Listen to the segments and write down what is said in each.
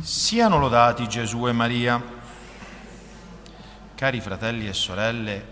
Siano lodati Gesù e Maria. Cari fratelli e sorelle,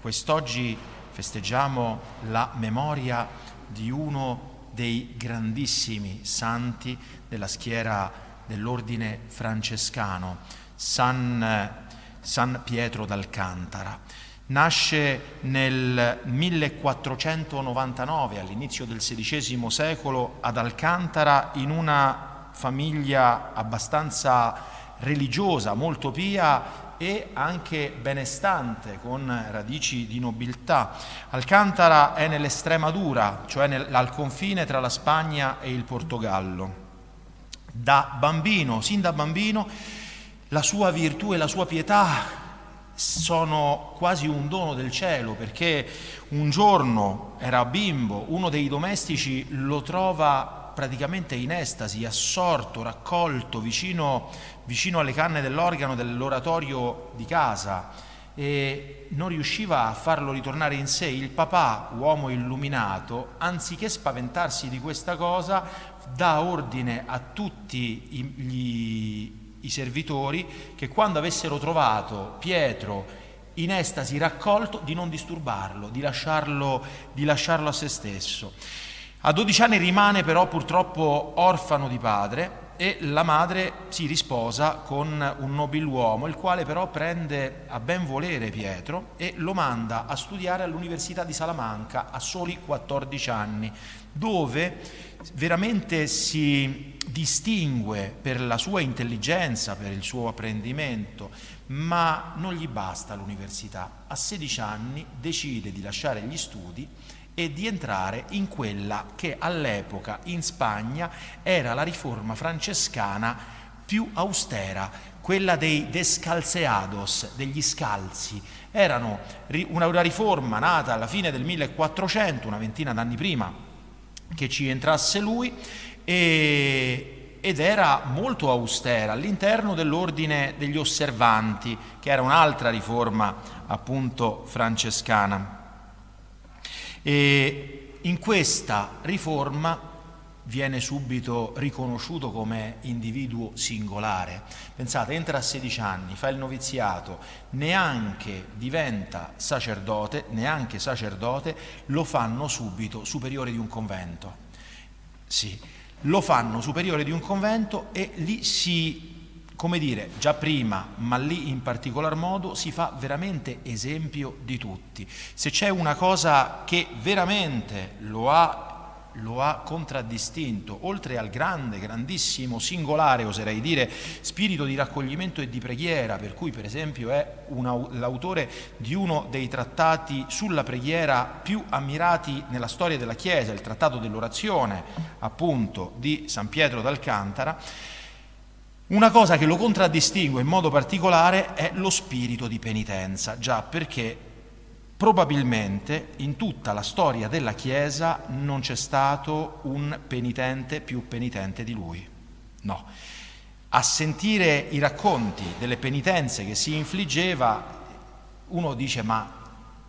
quest'oggi festeggiamo la memoria di uno dei grandissimi santi della schiera dell'ordine francescano, San, San Pietro d'Alcantara. Nasce nel 1499, all'inizio del XVI secolo, ad Alcantara in una famiglia abbastanza religiosa, molto pia e anche benestante, con radici di nobiltà. Alcantara è nell'Estremadura, cioè nel, al confine tra la Spagna e il Portogallo. Da bambino, sin da bambino, la sua virtù e la sua pietà sono quasi un dono del cielo perché un giorno era bimbo, uno dei domestici lo trova praticamente in estasi, assorto, raccolto vicino, vicino alle canne dell'organo dell'oratorio di casa e non riusciva a farlo ritornare in sé. Il papà, uomo illuminato, anziché spaventarsi di questa cosa, dà ordine a tutti i, gli, i servitori che quando avessero trovato Pietro in estasi raccolto di non disturbarlo, di lasciarlo, di lasciarlo a se stesso. A 12 anni rimane però purtroppo orfano di padre e la madre si risposa con un nobiluomo, il quale però prende a ben volere Pietro e lo manda a studiare all'Università di Salamanca a soli 14 anni, dove veramente si distingue per la sua intelligenza, per il suo apprendimento, ma non gli basta l'università. A 16 anni decide di lasciare gli studi e di entrare in quella che all'epoca in Spagna era la riforma francescana più austera, quella dei descalceados, degli scalzi. Erano una riforma nata alla fine del 1400, una ventina d'anni prima che ci entrasse lui, e, ed era molto austera all'interno dell'ordine degli osservanti, che era un'altra riforma appunto francescana. E in questa riforma viene subito riconosciuto come individuo singolare. Pensate, entra a 16 anni, fa il noviziato, neanche diventa sacerdote, neanche sacerdote, lo fanno subito superiore di un convento. Sì, lo fanno superiore di un convento e lì si come dire, già prima, ma lì in particolar modo si fa veramente esempio di tutti. Se c'è una cosa che veramente lo ha, lo ha contraddistinto, oltre al grande, grandissimo, singolare, oserei dire, spirito di raccoglimento e di preghiera, per cui per esempio è una, l'autore di uno dei trattati sulla preghiera più ammirati nella storia della Chiesa, il trattato dell'orazione, appunto, di San Pietro d'Alcantara, una cosa che lo contraddistingue in modo particolare è lo spirito di penitenza, già perché probabilmente in tutta la storia della Chiesa non c'è stato un penitente più penitente di lui. No. A sentire i racconti delle penitenze che si infliggeva, uno dice ma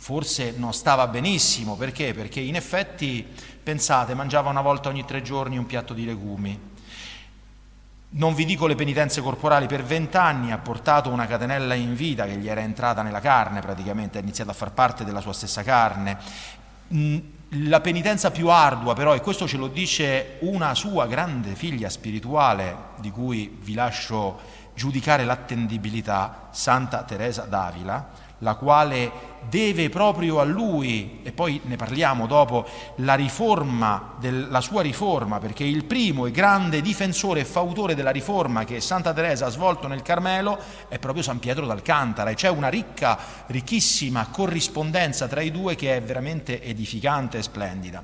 forse non stava benissimo, perché? Perché in effetti, pensate, mangiava una volta ogni tre giorni un piatto di legumi, non vi dico le penitenze corporali, per vent'anni ha portato una catenella in vita che gli era entrata nella carne praticamente, ha iniziato a far parte della sua stessa carne. Mm, la penitenza più ardua però, e questo ce lo dice una sua grande figlia spirituale, di cui vi lascio giudicare l'attendibilità, Santa Teresa d'Avila, la quale deve proprio a lui, e poi ne parliamo dopo, la riforma, del, la sua riforma, perché il primo e grande difensore e fautore della riforma che Santa Teresa ha svolto nel Carmelo è proprio San Pietro d'Alcantara e c'è una ricca, ricchissima corrispondenza tra i due che è veramente edificante e splendida.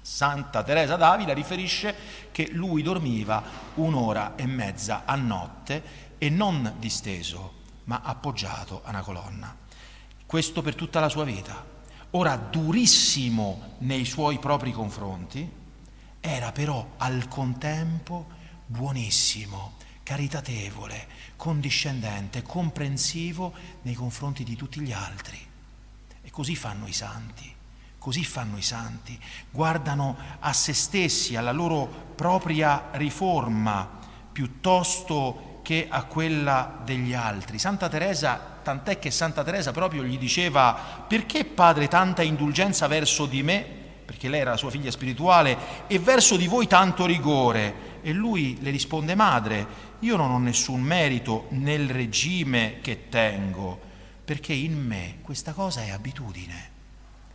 Santa Teresa d'Avila riferisce che lui dormiva un'ora e mezza a notte e non disteso, ma appoggiato a una colonna. Questo per tutta la sua vita. Ora, durissimo nei suoi propri confronti, era però al contempo buonissimo, caritatevole, condiscendente, comprensivo nei confronti di tutti gli altri. E così fanno i santi, così fanno i santi, guardano a se stessi, alla loro propria riforma, piuttosto che a quella degli altri. Santa Teresa, tant'è che Santa Teresa proprio gli diceva perché padre tanta indulgenza verso di me, perché lei era la sua figlia spirituale, e verso di voi tanto rigore. E lui le risponde madre, io non ho nessun merito nel regime che tengo, perché in me questa cosa è abitudine,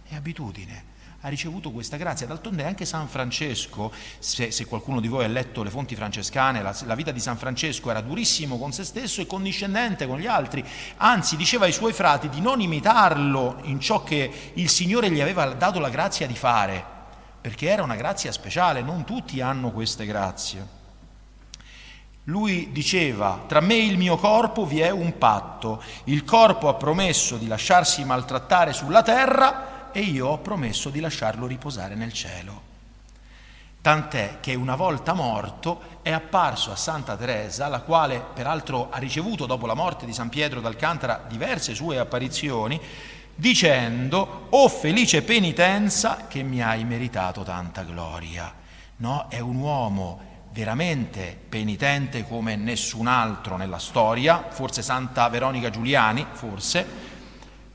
è abitudine ha ricevuto questa grazia. D'altronde anche San Francesco, se, se qualcuno di voi ha letto le fonti francescane, la, la, vita di San Francesco era durissimo con se stesso e condiscendente con gli altri, anzi diceva ai suoi frati di non imitarlo in ciò che il Signore gli aveva dato la grazia di fare, perché era una grazia speciale, non tutti hanno queste grazie. Lui diceva, tra me e il mio corpo vi è un patto, il corpo ha promesso di lasciarsi maltrattare sulla terra, e io ho promesso di lasciarlo riposare nel cielo. Tant'è che una volta morto è apparso a Santa Teresa, la quale peraltro ha ricevuto dopo la morte di San Pietro d'Alcantara diverse sue apparizioni, dicendo, o oh felice penitenza che mi hai meritato tanta gloria. No, è un uomo veramente penitente come nessun altro nella storia, forse Santa Veronica Giuliani, forse,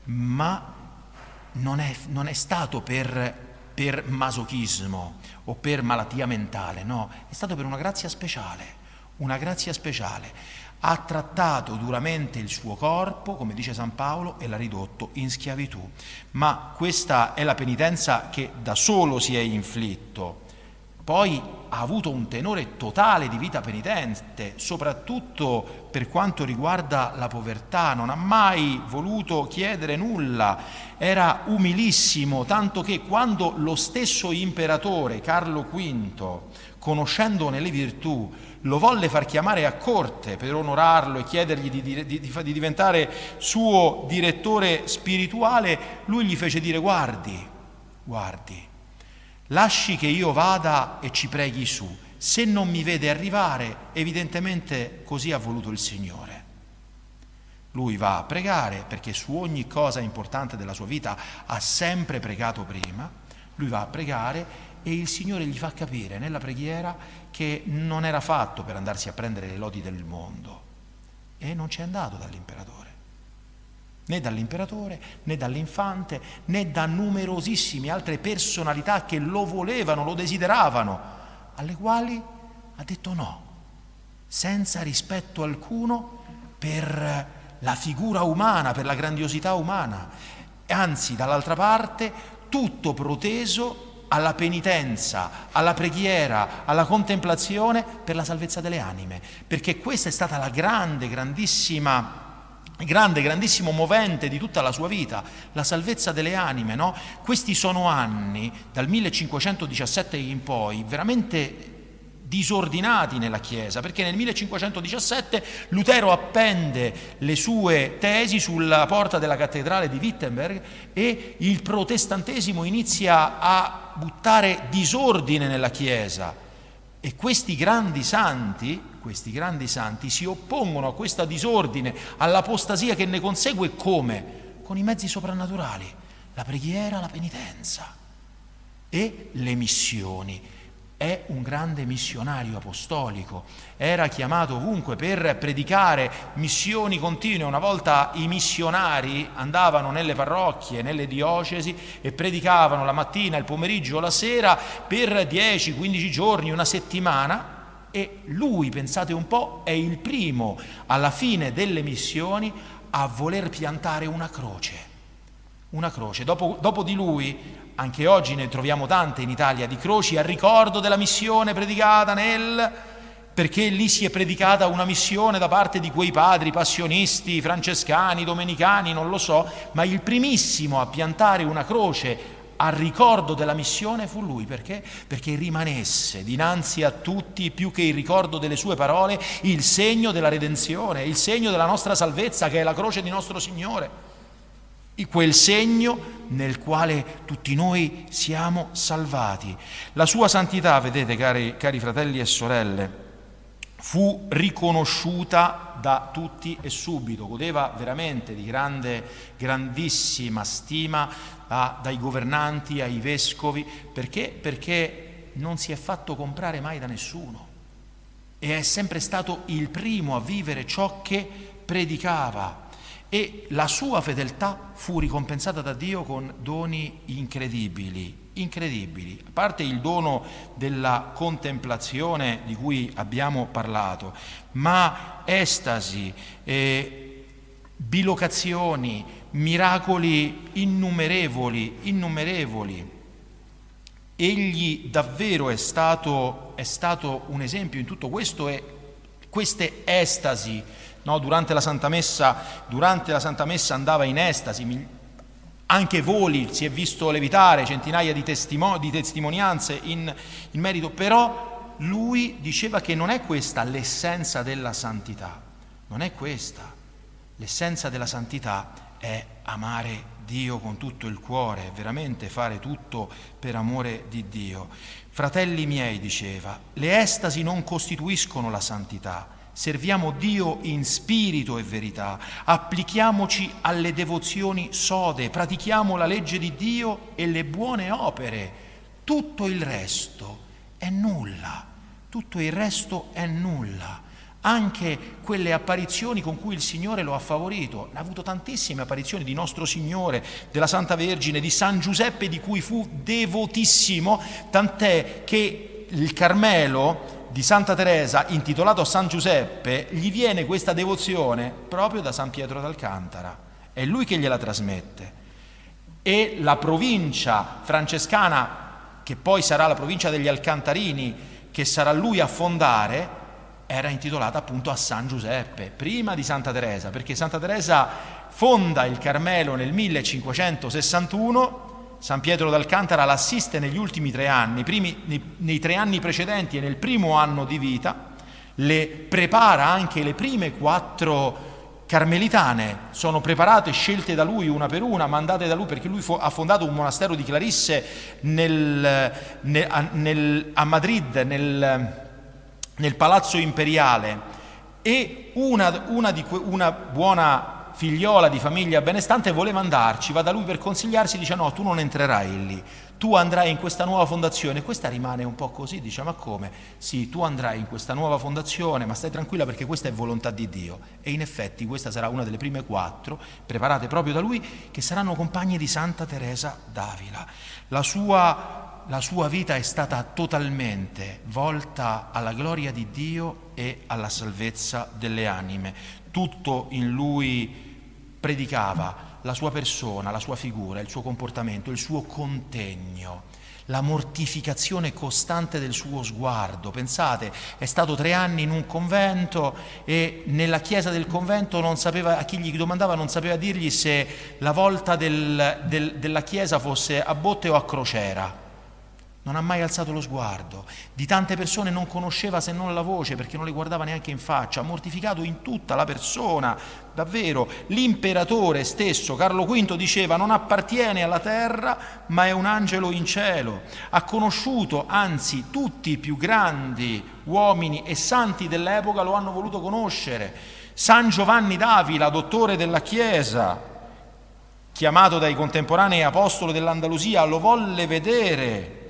ma non è, non è stato per, per masochismo o per malattia mentale, no, è stato per una grazia speciale, una grazia speciale. Ha trattato duramente il suo corpo, come dice San Paolo, e l'ha ridotto in schiavitù. Ma questa è la penitenza che da solo si è inflitto. Poi ha avuto un tenore totale di vita penitente, soprattutto per quanto riguarda la povertà, non ha mai voluto chiedere nulla, era umilissimo, tanto che quando lo stesso imperatore Carlo V, conoscendone le virtù, lo volle far chiamare a corte per onorarlo e chiedergli di, di, di, di diventare suo direttore spirituale, lui gli fece dire guardi, guardi, lasci che io vada e ci preghi su. Se non mi vede arrivare, evidentemente così ha voluto il Signore. Lui va a pregare perché su ogni cosa importante della sua vita ha sempre pregato prima, lui va a pregare e il Signore gli fa capire nella preghiera che non era fatto per andarsi a prendere le lodi del mondo e non c'è andato dall'imperatore né dall'imperatore, né dall'infante, né da numerosissime altre personalità che lo volevano, lo desideravano, alle quali ha detto no, senza rispetto alcuno per la figura umana, per la grandiosità umana, anzi dall'altra parte tutto proteso alla penitenza, alla preghiera, alla contemplazione per la salvezza delle anime, perché questa è stata la grande, grandissima grande, grandissimo movente di tutta la sua vita, la salvezza delle anime, no? Questi sono anni, dal 1517 in poi, veramente disordinati nella Chiesa, perché nel 1517 Lutero appende le sue tesi sulla porta della cattedrale di Wittenberg e il protestantesimo inizia a buttare disordine nella Chiesa. E questi grandi santi, questi grandi santi si oppongono a questo disordine, all'apostasia che ne consegue come? Con i mezzi soprannaturali, la preghiera, la penitenza e le missioni è un grande missionario apostolico, era chiamato ovunque per predicare missioni continue. Una volta i missionari andavano nelle parrocchie, nelle diocesi e predicavano la mattina, il pomeriggio, la sera per 10-15 giorni, una settimana. E lui, pensate un po', è il primo alla fine delle missioni a voler piantare una croce. Una croce. Dopo, dopo di lui anche oggi ne troviamo tante in Italia, di croci a ricordo della missione predicata nel... perché lì si è predicata una missione da parte di quei padri passionisti, francescani, domenicani, non lo so, ma il primissimo a piantare una croce a ricordo della missione fu lui, perché? Perché rimanesse dinanzi a tutti, più che il ricordo delle sue parole, il segno della redenzione, il segno della nostra salvezza, che è la croce di nostro Signore quel segno nel quale tutti noi siamo salvati. La sua santità, vedete cari, cari fratelli e sorelle, fu riconosciuta da tutti e subito, godeva veramente di grande, grandissima stima da, dai governanti, ai vescovi, perché? Perché non si è fatto comprare mai da nessuno e è sempre stato il primo a vivere ciò che predicava e la sua fedeltà fu ricompensata da Dio con doni incredibili, incredibili. A parte il dono della contemplazione di cui abbiamo parlato, ma estasi, eh, bilocazioni, miracoli innumerevoli, innumerevoli. Egli davvero è stato, è stato un esempio in tutto questo e queste estasi No, durante, la Santa Messa, durante la Santa Messa andava in estasi, anche voli si è visto levitare, centinaia di, testimo, di testimonianze in, in merito, però lui diceva che non è questa l'essenza della santità, non è questa. L'essenza della santità è amare Dio con tutto il cuore, veramente fare tutto per amore di Dio. Fratelli miei, diceva, le estasi non costituiscono la santità, serviamo Dio in spirito e verità, applichiamoci alle devozioni sode, pratichiamo la legge di Dio e le buone opere. Tutto il resto è nulla, tutto il resto è nulla. Anche quelle apparizioni con cui il Signore lo ha favorito, ha avuto tantissime apparizioni di nostro Signore, della Santa Vergine, di San Giuseppe di cui fu devotissimo, tant'è che il Carmelo di Santa Teresa, intitolato a San Giuseppe, gli viene questa devozione proprio da San Pietro d'Alcantara. È lui che gliela trasmette. E la provincia francescana, che poi sarà la provincia degli Alcantarini, che sarà lui a fondare, era intitolata appunto a San Giuseppe, prima di Santa Teresa, perché Santa Teresa fonda il Carmelo nel 1561 San Pietro d'Alcantara l'assiste negli ultimi tre anni, primi, nei, nei tre anni precedenti e nel primo anno di vita, le prepara anche le prime quattro carmelitane, sono preparate, scelte da lui una per una, mandate da lui perché lui ha fondato un monastero di Clarisse nel, nel, nel, a Madrid, nel, nel, palazzo imperiale e una, una, di, una buona figliola di famiglia benestante, voleva andarci, va da lui per consigliarsi, dice no, tu non entrerai lì, tu andrai in questa nuova fondazione. Questa rimane un po' così, dice ma come? Sì, tu andrai in questa nuova fondazione, ma stai tranquilla perché questa è volontà di Dio. E in effetti questa sarà una delle prime quattro, preparate proprio da lui, che saranno compagne di Santa Teresa d'Avila. La sua, la sua vita è stata totalmente volta alla gloria di Dio e alla salvezza delle anime tutto in lui predicava, la sua persona, la sua figura, il suo comportamento, il suo contegno, la mortificazione costante del suo sguardo. Pensate, è stato tre anni in un convento e nella chiesa del convento sapeva, a chi gli domandava non sapeva dirgli se la volta del, del, della chiesa fosse a botte o a crociera non ha mai alzato lo sguardo, di tante persone non conosceva se non la voce perché non le guardava neanche in faccia, mortificato in tutta la persona, davvero. L'imperatore stesso, Carlo V, diceva non appartiene alla terra ma è un angelo in cielo, ha conosciuto, anzi tutti i più grandi uomini e santi dell'epoca lo hanno voluto conoscere. San Giovanni d'Avila, dottore della Chiesa, chiamato dai contemporanei apostolo dell'Andalusia, lo volle vedere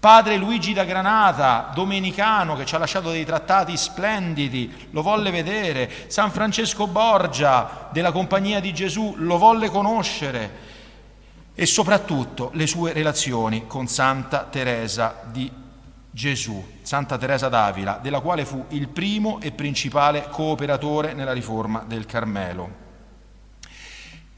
Padre Luigi da Granata, domenicano, che ci ha lasciato dei trattati splendidi, lo volle vedere. San Francesco Borgia, della Compagnia di Gesù, lo volle conoscere. E soprattutto le sue relazioni con Santa Teresa di Gesù, Santa Teresa d'Avila, della quale fu il primo e principale cooperatore nella riforma del Carmelo.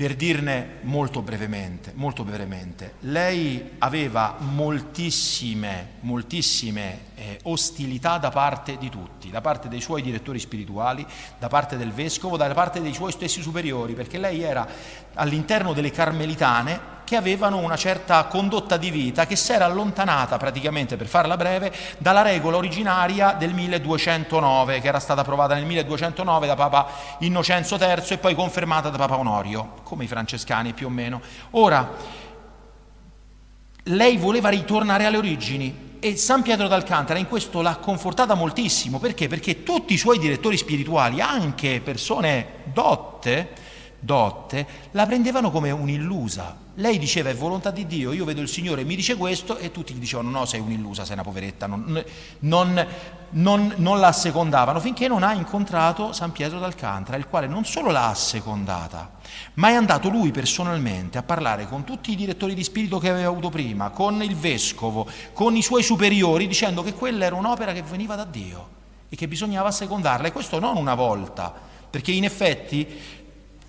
Per dirne molto brevemente, molto brevemente, lei aveva moltissime, moltissime eh, ostilità da parte di tutti, da parte dei suoi direttori spirituali, da parte del vescovo, da parte dei suoi stessi superiori, perché lei era all'interno delle carmelitane che avevano una certa condotta di vita che si era allontanata praticamente, per farla breve, dalla regola originaria del 1209, che era stata approvata nel 1209 da Papa Innocenzo III e poi confermata da Papa Onorio, come i francescani più o meno. Ora, lei voleva ritornare alle origini e San Pietro d'Alcantara in questo l'ha confortata moltissimo, perché? Perché tutti i suoi direttori spirituali, anche persone dotte, dotte, la prendevano come un'illusa. Lei diceva è volontà di Dio, io vedo il Signore, mi dice questo e tutti gli dicevano no, sei un'illusa, sei una poveretta, non, non, non, non la assecondavano finché non ha incontrato San Pietro d'Alcantara, il quale non solo l'ha assecondata, ma è andato lui personalmente a parlare con tutti i direttori di spirito che aveva avuto prima, con il vescovo, con i suoi superiori, dicendo che quella era un'opera che veniva da Dio e che bisognava assecondarla, e questo non una volta, perché in effetti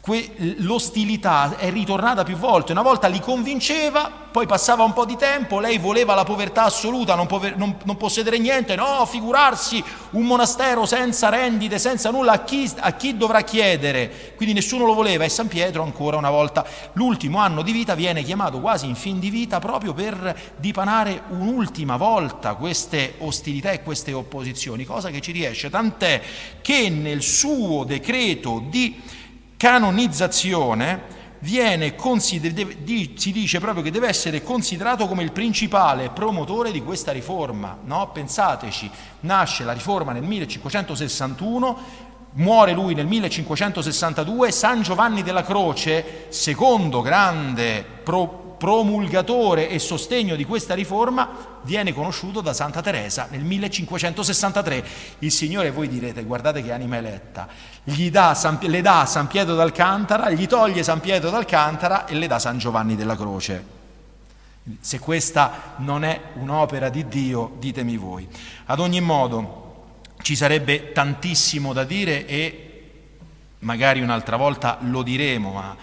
que- l'ostilità è ritornata più volte, una volta li convinceva, poi passava un po' di tempo, lei voleva la povertà assoluta, non, pover- non, non possedere niente, no, figurarsi un monastero senza rendite, senza nulla, a chi, a chi dovrà chiedere? Quindi nessuno lo voleva e San Pietro ancora una volta, l'ultimo anno di vita viene chiamato quasi in fin di vita proprio per dipanare un'ultima volta queste ostilità e queste opposizioni, cosa che ci riesce, tant'è che nel suo decreto di canonizzazione viene consider- si dice proprio che deve essere considerato come il principale promotore di questa riforma. No? Pensateci, nasce la riforma nel 1561, muore lui nel 1562, San Giovanni della Croce, secondo grande pro- promulgatore e sostegno di questa riforma, viene conosciuto da Santa Teresa nel 1563. Il Signore, voi direte, guardate che anima eletta, dà San, le dà San Pietro d'Alcantara, gli toglie San Pietro d'Alcantara e le dà San Giovanni della Croce. Se questa non è un'opera di Dio, ditemi voi. Ad ogni modo, ci sarebbe tantissimo da dire e magari un'altra volta lo diremo, ma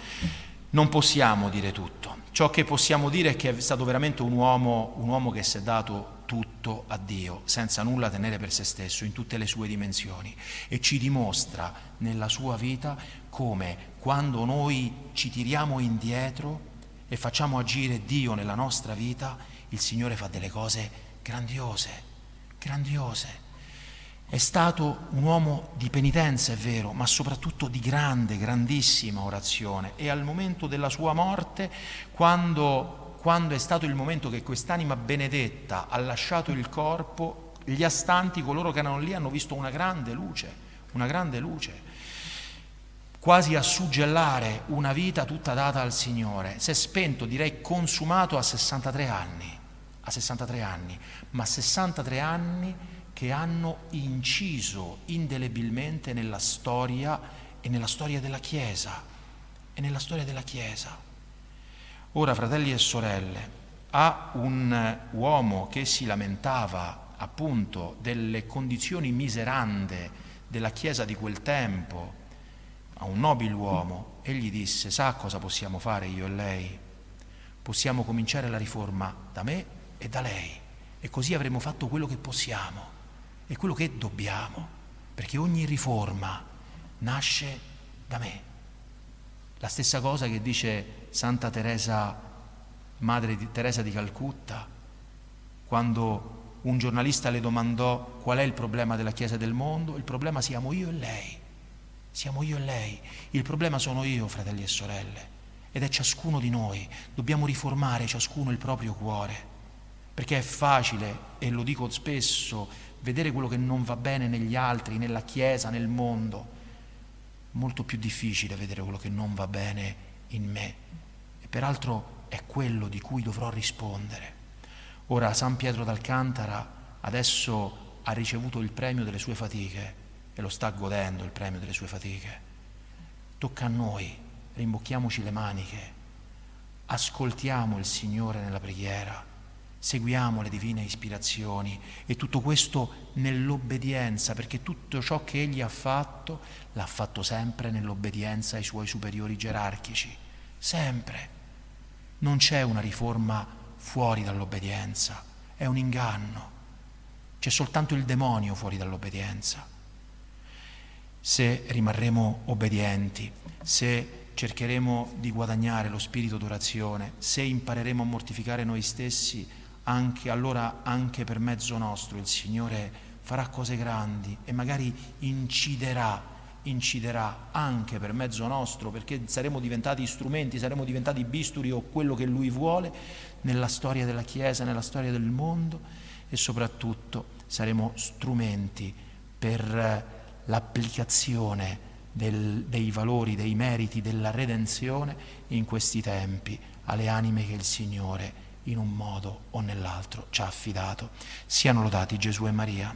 non possiamo dire tutto. Ciò che possiamo dire è che è stato veramente un uomo, un uomo che si è dato tutto a Dio, senza nulla tenere per se stesso, in tutte le sue dimensioni. E ci dimostra nella sua vita come quando noi ci tiriamo indietro e facciamo agire Dio nella nostra vita, il Signore fa delle cose grandiose, grandiose. È stato un uomo di penitenza, è vero, ma soprattutto di grande, grandissima orazione. E al momento della sua morte, quando, quando è stato il momento che quest'anima benedetta ha lasciato il corpo, gli astanti, coloro che erano lì, hanno visto una grande luce, una grande luce, quasi a suggellare una vita tutta data al Signore. Si è spento, direi consumato a 63 anni, a 63 anni, ma 63 anni che hanno inciso indelebilmente nella storia e nella storia della Chiesa. E nella storia della Chiesa. Ora, fratelli e sorelle, a un uomo che si lamentava appunto delle condizioni miserande della Chiesa di quel tempo, a un nobiluomo, egli disse, sa cosa possiamo fare io e lei? Possiamo cominciare la riforma da me e da lei e così avremo fatto quello che possiamo è quello che dobbiamo, perché ogni riforma nasce da me. La stessa cosa che dice Santa Teresa, madre di Teresa di Calcutta, quando un giornalista le domandò qual è il problema della Chiesa del mondo, il problema siamo io e lei, siamo io e lei, il problema sono io, fratelli e sorelle, ed è ciascuno di noi, dobbiamo riformare ciascuno il proprio cuore, perché è facile, e lo dico spesso, vedere quello che non va bene negli altri, nella Chiesa, nel mondo. Molto più difficile vedere quello che non va bene in me. E peraltro è quello di cui dovrò rispondere. Ora San Pietro d'Alcantara adesso ha ricevuto il premio delle sue fatiche e lo sta godendo il premio delle sue fatiche. Tocca a noi, rimbocchiamoci le maniche, ascoltiamo il Signore nella preghiera seguiamo le divine ispirazioni e tutto questo nell'obbedienza, perché tutto ciò che egli ha fatto l'ha fatto sempre nell'obbedienza ai suoi superiori gerarchici, sempre. Non c'è una riforma fuori dall'obbedienza, è un inganno, c'è soltanto il demonio fuori dall'obbedienza. Se rimarremo obbedienti, se cercheremo di guadagnare lo spirito d'orazione, se impareremo a mortificare noi stessi, anche allora anche per mezzo nostro il Signore farà cose grandi e magari inciderà, inciderà anche per mezzo nostro perché saremo diventati strumenti, saremo diventati bisturi o quello che Lui vuole nella storia della Chiesa, nella storia del mondo e soprattutto saremo strumenti per l'applicazione del, dei valori, dei meriti, della redenzione in questi tempi alle anime che il Signore in un modo o nell'altro ci ha affidato. Siano lodati Gesù e Maria.